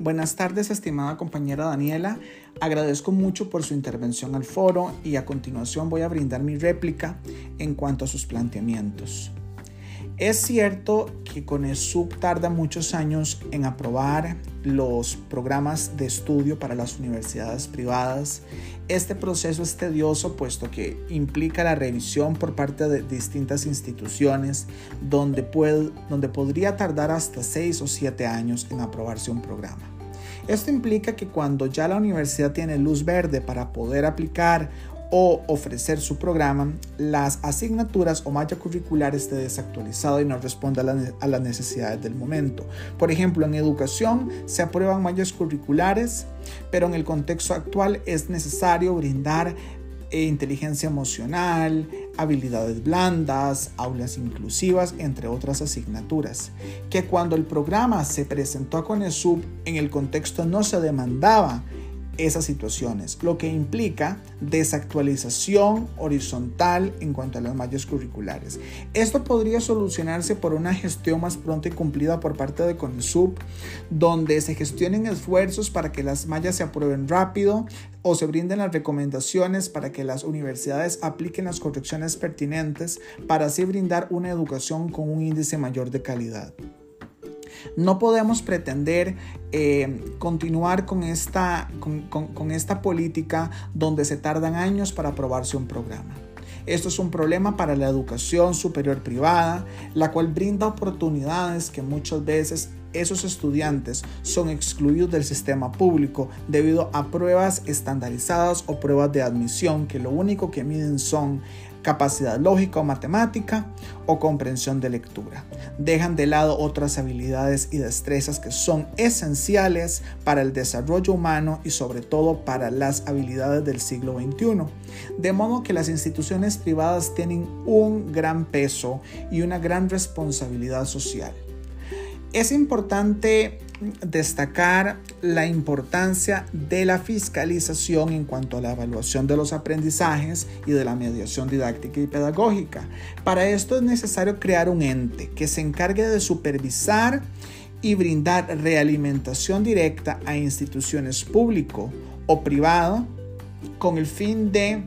Buenas tardes, estimada compañera Daniela. Agradezco mucho por su intervención al foro y a continuación voy a brindar mi réplica en cuanto a sus planteamientos. Es cierto que CONESUB tarda muchos años en aprobar los programas de estudio para las universidades privadas. Este proceso es tedioso puesto que implica la revisión por parte de distintas instituciones donde, puede, donde podría tardar hasta 6 o 7 años en aprobarse un programa. Esto implica que cuando ya la universidad tiene luz verde para poder aplicar o ofrecer su programa, las asignaturas o malla curricular esté desactualizado y no responda a, las necesidades del momento. Por ejemplo, en educación se aprueban mallas curriculares, pero en el contexto actual es necesario brindar eh, inteligencia emocional, habilidades blandas, aulas inclusivas, entre otras asignaturas, que cuando el programa se presentó a CONESUB en el contexto no se demandaba esas situaciones, lo que implica desactualización horizontal en cuanto a las mallas curriculares. Esto podría solucionarse por una gestión más pronta y cumplida por parte de CONSUB, donde se gestionen esfuerzos para que las mallas se aprueben rápido o se brinden las recomendaciones para que las universidades apliquen las correcciones pertinentes para así brindar una educación con un índice mayor de calidad. No podemos pretender eh, continuar con esta, con esta política donde se tardan años para aprobarse un programa. Esto es un problema para la educación superior privada, la cual brinda oportunidades que muchas veces esos estudiantes son excluidos del sistema público debido a pruebas estandarizadas o pruebas de admisión que lo único que miden son capacidad lógica o matemática o comprensión de lectura. Dejan de lado otras habilidades y destrezas que son esenciales para el desarrollo humano y sobre todo para las habilidades del siglo XXI. De modo que las instituciones privadas tienen un gran peso y una gran responsabilidad social. Es importante destacar la importancia de la fiscalización en cuanto a la evaluación de los aprendizajes y de la mediación didáctica y pedagógica. Para esto es necesario crear un ente que se encargue de supervisar y brindar realimentación directa a instituciones público o privado con el fin de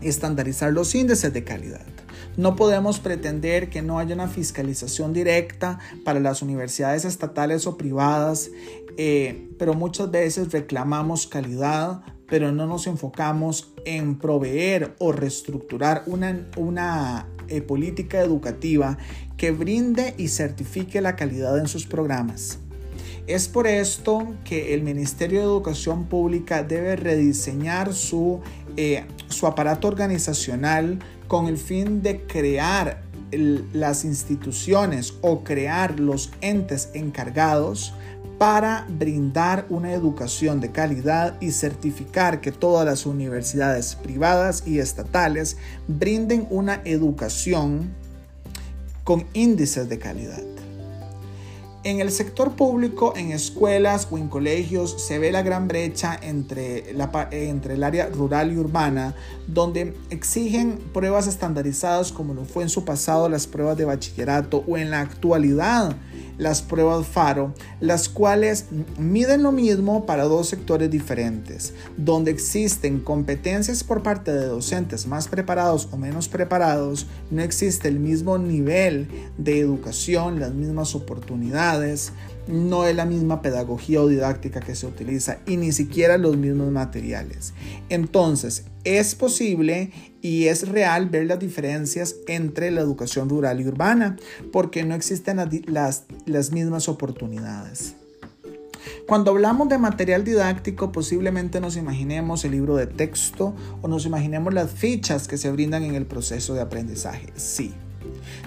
estandarizar los índices de calidad. No podemos pretender que no haya una fiscalización directa para las universidades estatales o privadas, eh, pero muchas veces reclamamos calidad, pero no nos enfocamos en proveer o reestructurar una, una eh, política educativa que brinde y certifique la calidad en sus programas. Es por esto que el Ministerio de Educación Pública debe rediseñar su, eh, su aparato organizacional con el fin de crear las instituciones o crear los entes encargados para brindar una educación de calidad y certificar que todas las universidades privadas y estatales brinden una educación con índices de calidad. En el sector público, en escuelas o en colegios, se ve la gran brecha entre, el área rural y urbana, donde exigen pruebas estandarizadas como lo fue en su pasado las pruebas de bachillerato o en la actualidad las pruebas FARO, las cuales miden lo mismo para dos sectores diferentes, donde existen competencias por parte de docentes más preparados o menos preparados, no existe el mismo nivel de educación, las mismas oportunidades, no es la misma pedagogía o didáctica que se utiliza y ni siquiera los mismos materiales. Entonces, es posible y es real ver las diferencias entre la educación rural y urbana porque no existen las, las mismas oportunidades. Cuando hablamos de material didáctico, posiblemente nos imaginemos el libro de texto o nos imaginemos las fichas que se brindan en el proceso de aprendizaje. Sí,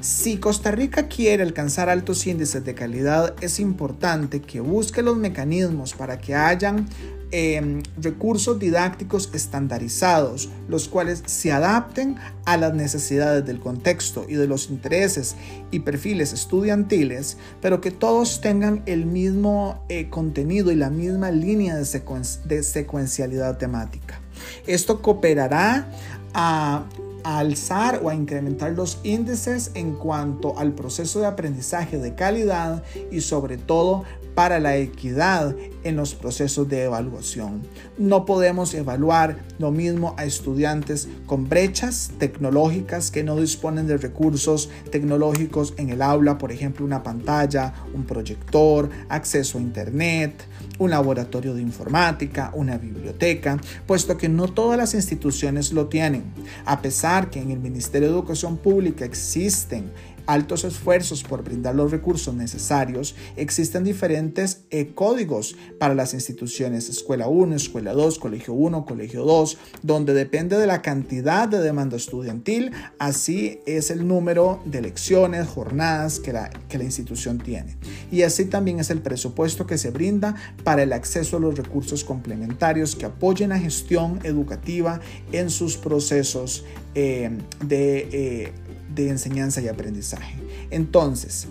si Costa Rica quiere alcanzar altos índices de calidad, es importante que busque los mecanismos para que hayan em, recursos didácticos estandarizados, los cuales se adapten a las necesidades del contexto y de los intereses y perfiles estudiantiles, pero que todos tengan el mismo eh, contenido y la misma línea de, de secuencialidad temática. Esto cooperará a a alzar o a incrementar los índices en cuanto al proceso de aprendizaje de calidad y sobre todo para la equidad en los procesos de evaluación. No podemos evaluar lo mismo a estudiantes con brechas tecnológicas que no disponen de recursos tecnológicos en el aula, por ejemplo, una pantalla, un proyector, acceso a internet, un laboratorio de informática, una biblioteca, puesto que no todas las instituciones lo tienen. A pesar que en el Ministerio de Educación Pública existen altos esfuerzos por brindar los recursos necesarios, existen diferentes eh, códigos para las instituciones, escuela 1, escuela 2, colegio 1, colegio 2, donde depende de la cantidad de demanda estudiantil, así es el número de lecciones, jornadas que la, que la institución tiene. Y así también es el presupuesto que se brinda para el acceso a los recursos complementarios que apoyen la gestión educativa en sus procesos eh, de eh, de enseñanza y aprendizaje. Entonces,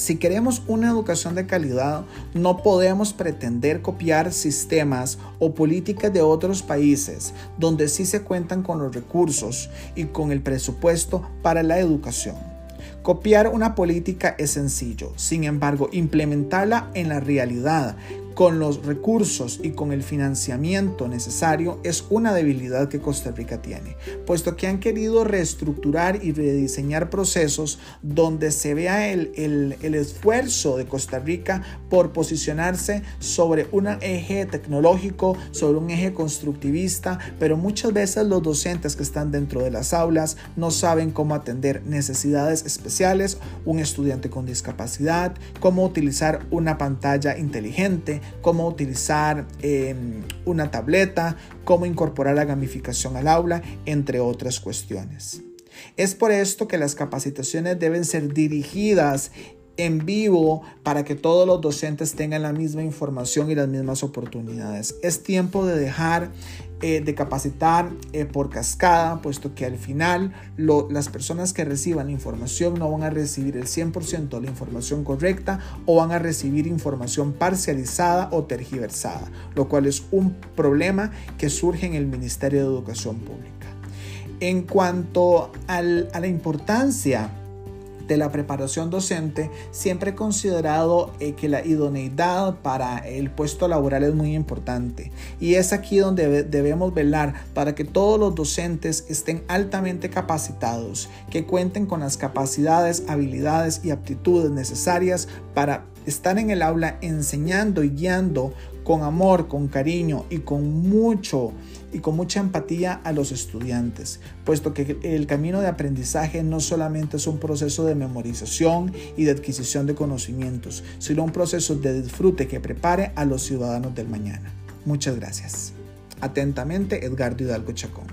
si queremos una educación de calidad, no podemos pretender copiar sistemas o políticas de otros países donde sí se cuentan con los recursos y con el presupuesto para la educación. Copiar una política es sencillo, sin embargo, implementarla en la realidad con los recursos y con el financiamiento necesario es una debilidad que Costa Rica tiene, puesto que han querido reestructurar y rediseñar procesos donde se vea el, el, esfuerzo de Costa Rica por posicionarse sobre un eje tecnológico, sobre un eje constructivista, pero muchas veces los docentes que están dentro de las aulas no saben cómo atender necesidades especiales, un estudiante con discapacidad, cómo utilizar una pantalla inteligente, cómo utilizar em, una tableta, cómo incorporar la gamificación al aula, entre otras cuestiones. Es por esto que las capacitaciones deben ser dirigidas en vivo para que todos los docentes tengan la misma información y las mismas oportunidades. Es tiempo de dejar eh, de capacitar eh, por cascada, puesto que al final las personas que reciban información no van a recibir el 100% de la información correcta o van a recibir información parcializada o tergiversada, lo cual es un problema que surge en el Ministerio de Educación Pública. En cuanto a la importancia de la preparación docente, siempre he considerado eh, que la idoneidad para el puesto laboral es muy importante. Y es aquí donde debemos velar para que todos los docentes estén altamente capacitados, que cuenten con las capacidades, habilidades y aptitudes necesarias para estar en el aula enseñando y guiando con amor, con cariño y con mucho y con mucha empatía a los estudiantes, puesto que el camino de aprendizaje no solamente es un proceso de memorización y de adquisición de conocimientos, sino un proceso de disfrute que prepare a los ciudadanos del mañana. Muchas gracias. Atentamente, Edgardo Hidalgo Chacón.